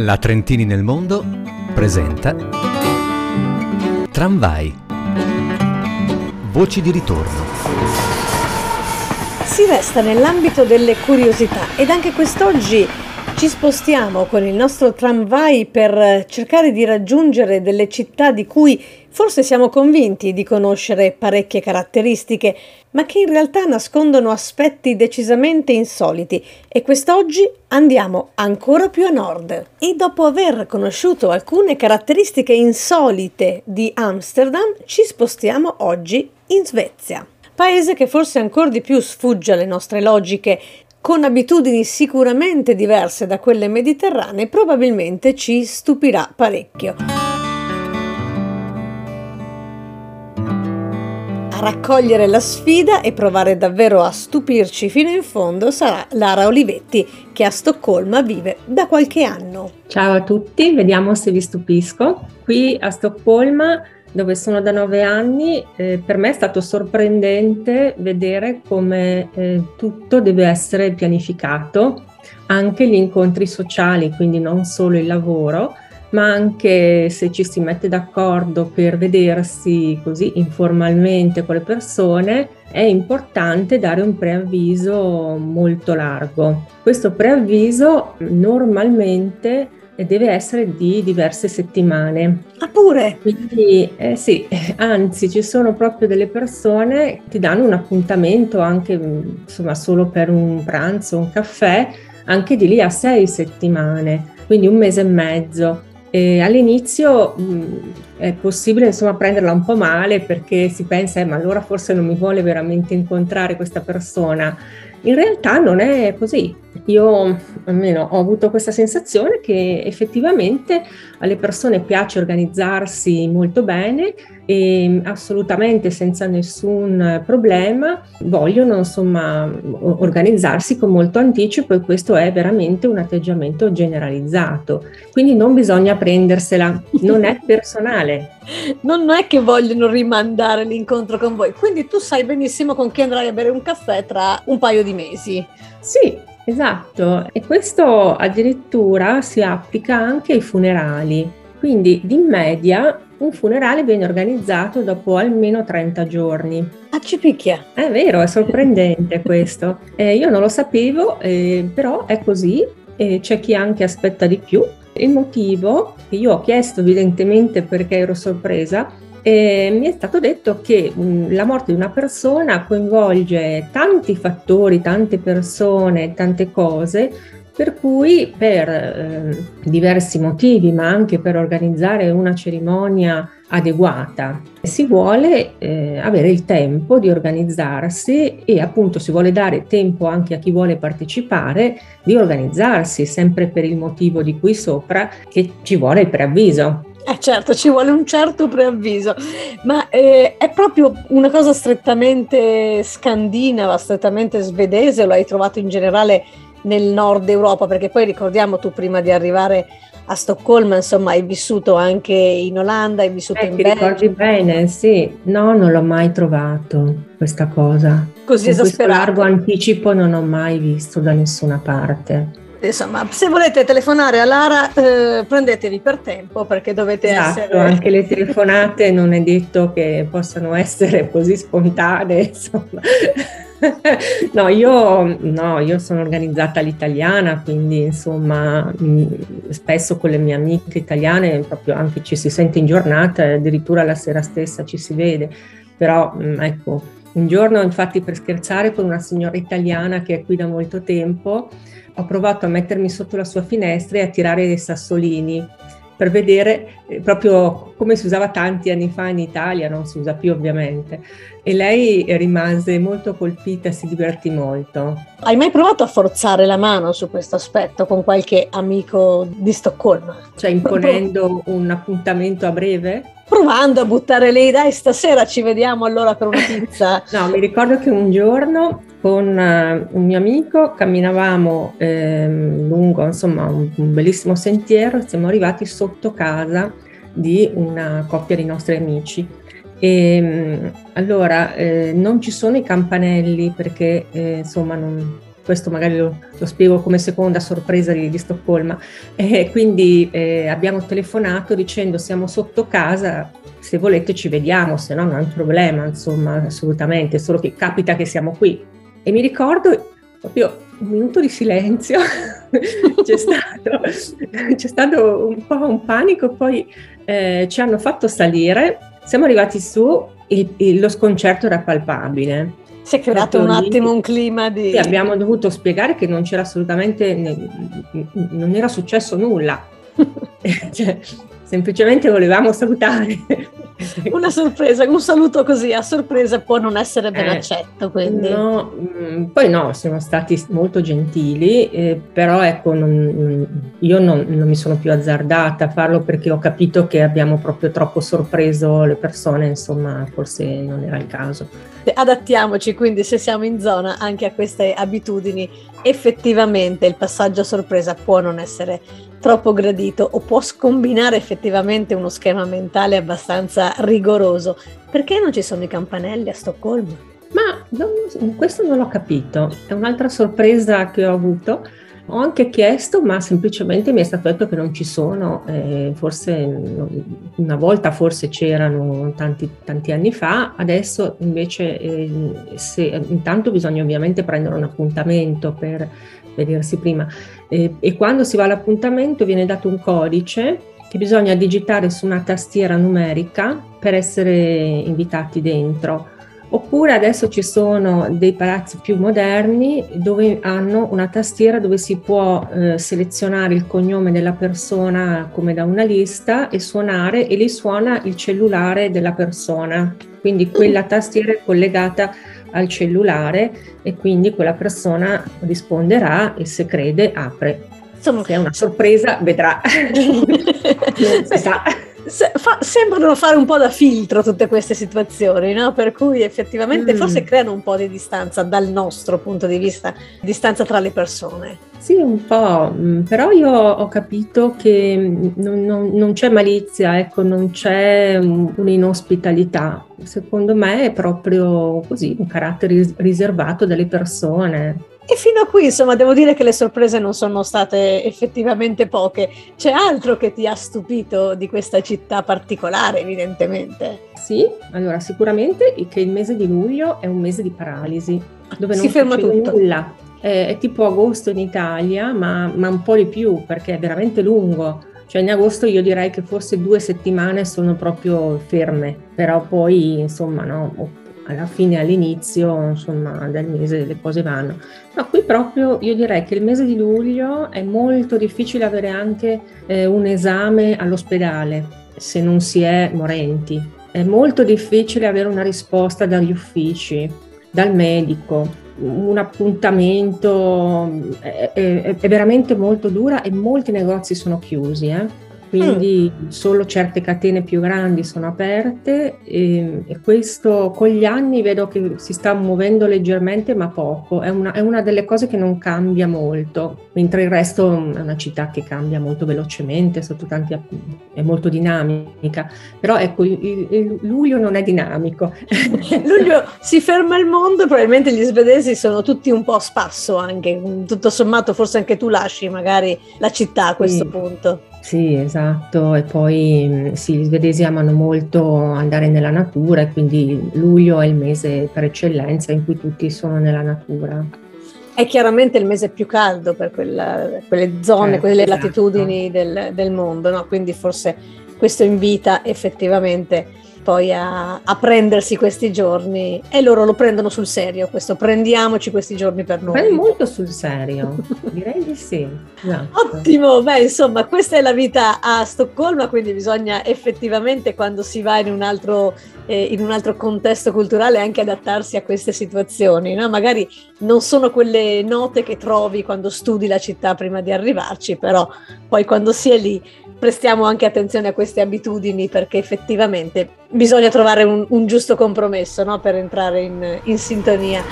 La Trentini nel mondo presenta Tramvai. Voci di ritorno. Si resta nell'ambito delle curiosità ed anche quest'oggi ci spostiamo con il nostro tramvai per cercare di raggiungere delle città di cui forse siamo convinti di conoscere parecchie caratteristiche, ma che in realtà nascondono aspetti decisamente insoliti e quest'oggi andiamo ancora più a nord. E dopo aver conosciuto alcune caratteristiche insolite di Amsterdam, ci spostiamo oggi in Svezia paese che forse ancora di più sfugge alle nostre logiche, con abitudini sicuramente diverse da quelle mediterranee, probabilmente ci stupirà parecchio. A raccogliere la sfida e provare davvero a stupirci fino in fondo sarà Lara Olivetti, che a Stoccolma vive da qualche anno. Ciao a tutti, vediamo se vi stupisco. Qui a Stoccolma dove sono da nove anni, eh, per me è stato sorprendente vedere come eh, tutto deve essere pianificato, anche gli incontri sociali, quindi non solo il lavoro, ma anche se ci si mette d'accordo per vedersi così informalmente con le persone, è importante dare un preavviso molto largo. Questo preavviso normalmente deve essere di diverse settimane. Ah pure? Quindi eh, sì, anzi ci sono proprio delle persone che ti danno un appuntamento anche insomma solo per un pranzo, un caffè, anche di lì a sei settimane, quindi un mese e mezzo. E all'inizio mh, è possibile insomma prenderla un po' male perché si pensa eh, ma allora forse non mi vuole veramente incontrare questa persona in realtà non è così. Io almeno ho avuto questa sensazione che effettivamente alle persone piace organizzarsi molto bene e assolutamente senza nessun problema vogliono insomma organizzarsi con molto anticipo e questo è veramente un atteggiamento generalizzato. Quindi non bisogna prendersela, non è personale. non è che vogliono rimandare l'incontro con voi, quindi tu sai benissimo con chi andrai a bere un caffè tra un paio di mesi. Sì, esatto, e questo addirittura si applica anche ai funerali. Quindi di media un funerale viene organizzato dopo almeno 30 giorni. Ah, ci picchia! È vero, è sorprendente questo. Eh, io non lo sapevo, eh, però è così. Eh, c'è chi anche aspetta di più il motivo, che io ho chiesto evidentemente perché ero sorpresa, e mi è stato detto che mh, la morte di una persona coinvolge tanti fattori, tante persone, tante cose, per cui per eh, diversi motivi, ma anche per organizzare una cerimonia adeguata, si vuole eh, avere il tempo di organizzarsi e appunto si vuole dare tempo anche a chi vuole partecipare di organizzarsi, sempre per il motivo di cui sopra che ci vuole il preavviso. Eh certo, ci vuole un certo preavviso, ma eh, è proprio una cosa strettamente scandinava, strettamente svedese, lo hai trovato in generale nel nord Europa, perché poi ricordiamo tu prima di arrivare a Stoccolma, insomma, hai vissuto anche in Olanda, hai vissuto eh, in Belgio. ricordi bene, sì. No, non l'ho mai trovato questa cosa. Così esasperato. largo anticipo non ho mai visto da nessuna parte. Insomma, se volete telefonare a Lara, eh, prendetevi per tempo perché dovete esatto, essere. Anche le telefonate non è detto che possano essere così spontanee, insomma. no, io, no, io sono organizzata all'italiana, quindi insomma mm, spesso con le mie amiche italiane proprio anche ci si sente in giornata, addirittura la sera stessa ci si vede, però mm, ecco, un giorno infatti per scherzare con una signora italiana che è qui da molto tempo, ho provato a mettermi sotto la sua finestra e a tirare dei sassolini per vedere eh, proprio come si usava tanti anni fa in Italia, non si usa più ovviamente. E lei rimase molto colpita, si divertì molto. Hai mai provato a forzare la mano su questo aspetto con qualche amico di Stoccolma? Cioè imponendo un appuntamento a breve? Provando a buttare lì, dai, stasera ci vediamo allora per una pizza. no, mi ricordo che un giorno con uh, un mio amico camminavamo eh, lungo insomma un, un, bellissimo sentiero e siamo arrivati sotto casa di una coppia di nostri amici e mm, allora eh, non ci sono i campanelli perché eh, insomma non, questo magari lo, lo spiego come seconda sorpresa di, di Stoccolma. E quindi eh, abbiamo telefonato dicendo siamo sotto casa, se volete ci vediamo, se no non è un problema, insomma, assolutamente, solo che capita che siamo qui. E mi ricordo proprio un minuto di silenzio, c'è, stato, c'è, stato, un po' un panico, poi eh, ci hanno fatto salire, siamo arrivati su, il, il, lo sconcerto era palpabile. Si è creato un attimo un clima di... Sì, abbiamo dovuto spiegare che non c'era assolutamente, non era successo nulla. cioè, semplicemente volevamo salutare. Una sorpresa, un saluto così a sorpresa può non essere ben eh, accetto. Quindi. No, mm, poi no, siamo stati molto gentili, eh, però ecco, non, io non, non, mi sono più azzardata a farlo perché ho capito che abbiamo proprio troppo sorpreso le persone, insomma, forse non era il caso. Adattiamoci quindi se siamo in zona anche a queste abitudini. Effettivamente il passaggio a sorpresa può non essere troppo gradito o può scombinare effettivamente uno schema mentale abbastanza rigoroso. Perché non ci sono i campanelli a Stoccolma? Ma non, questo non l'ho capito, è un'altra sorpresa che ho avuto. Ho anche chiesto, ma semplicemente mi è stato detto che non ci sono, eh, forse una volta forse c'erano tanti, tanti anni fa, adesso invece eh, se, intanto bisogna ovviamente prendere un appuntamento per vedersi prima. E, e quando si va all'appuntamento viene dato un codice che bisogna digitare su una tastiera numerica per essere invitati dentro. Oppure adesso ci sono dei palazzi più moderni dove hanno una tastiera dove si può eh, selezionare il cognome della persona come da una lista e suonare e li suona il cellulare della persona. Quindi quella tastiera è collegata al cellulare e quindi quella persona risponderà e se crede apre. Insomma, se è una sorpresa vedrà. si sa. Se, fa, sembrano fare un po' da filtro tutte queste situazioni, no? per cui effettivamente mm. forse creano un po' di distanza dal nostro punto di vista, distanza tra le persone. Sì, un po', mm, però io ho capito che non, non, non c'è malizia, ecco, non c'è un'inospitalità. Secondo me è proprio così, un carattere riservato delle persone. E fino a qui, insomma, devo dire che le sorprese non sono state effettivamente poche. C'è altro che ti ha stupito di questa città particolare, evidentemente? Sì, allora sicuramente che il mese di luglio è un mese di paralisi, dove non si ferma tutto. nulla. È, è, tipo agosto in Italia, ma, ma un po' di più, perché è veramente lungo. Cioè in agosto io direi che forse due settimane sono proprio ferme, però poi insomma no, alla fine all'inizio insomma, del mese le cose vanno. Ma qui proprio io direi che il mese di luglio è molto difficile avere anche eh, un esame all'ospedale se non si è morenti. È molto difficile avere una risposta dagli uffici, dal medico, un appuntamento è, è, è, veramente molto dura e molti negozi sono chiusi. Eh? Quindi mm. solo certe catene più grandi sono aperte e, e, questo con gli anni vedo che si sta muovendo leggermente ma poco, è una, è una, delle cose che non cambia molto, mentre il resto è una città che cambia molto velocemente, sotto tanti, è molto dinamica, però ecco il, il luglio non è dinamico. luglio si ferma il mondo, probabilmente gli svedesi sono tutti un po' a spasso anche, tutto sommato forse anche tu lasci magari la città a questo sì. punto. Sì, esatto, e poi mm, sì, gli svedesi amano molto andare nella natura e quindi luglio è il mese per eccellenza in cui tutti sono nella natura. È chiaramente il mese più caldo per quella, quelle zone, certo, quelle esatto. latitudini del, del mondo, no? quindi forse questo invita effettivamente poi a, a, prendersi questi giorni e loro lo prendono sul serio, questo prendiamoci questi giorni per noi. Prendi molto sul serio, direi di sì. Esatto. Ottimo, beh insomma questa è la vita a Stoccolma, quindi bisogna effettivamente quando si va in un altro, eh, in un altro contesto culturale anche adattarsi a queste situazioni, no? magari non sono quelle note che trovi quando studi la città prima di arrivarci, però poi quando si è lì prestiamo anche attenzione a queste abitudini perché effettivamente bisogna trovare un, un giusto compromesso no? per entrare in, in sintonia.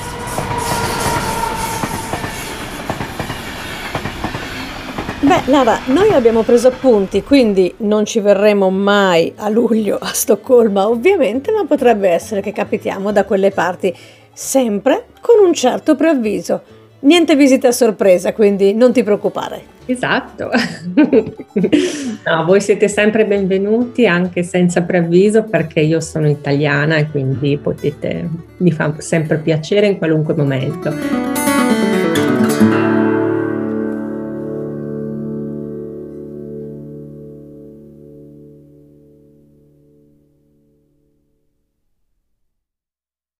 Beh, Lara, noi abbiamo preso appunti, quindi non ci verremo mai a luglio a Stoccolma, ovviamente, ma potrebbe essere che capitiamo da quelle parti, sempre con un certo preavviso. Niente visita a sorpresa, quindi non ti preoccupare. Esatto. no, voi siete sempre benvenuti anche senza preavviso perché io sono italiana e quindi potete, mi fa sempre piacere in qualunque momento.